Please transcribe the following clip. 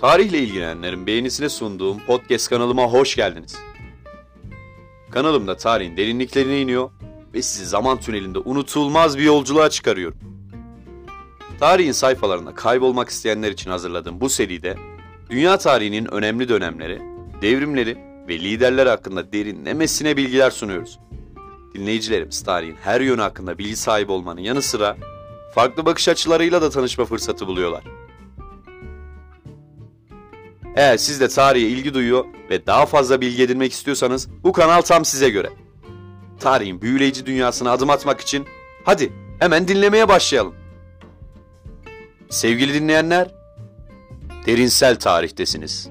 Tarihle ilgilenenlerin beğenisine sunduğum podcast kanalıma hoş geldiniz. Kanalımda tarihin derinliklerine iniyor ve sizi zaman tünelinde unutulmaz bir yolculuğa çıkarıyorum. Tarihin sayfalarında kaybolmak isteyenler için hazırladığım bu seride dünya tarihinin önemli dönemleri, devrimleri ve liderler hakkında derinlemesine bilgiler sunuyoruz. Dinleyicilerimiz tarihin her yönü hakkında bilgi sahibi olmanın yanı sıra farklı bakış açılarıyla da tanışma fırsatı buluyorlar. Eğer siz de tarihe ilgi duyuyor ve daha fazla bilgi edinmek istiyorsanız bu kanal tam size göre. Tarihin büyüleyici dünyasına adım atmak için hadi hemen dinlemeye başlayalım. Sevgili dinleyenler, derinsel tarihtesiniz.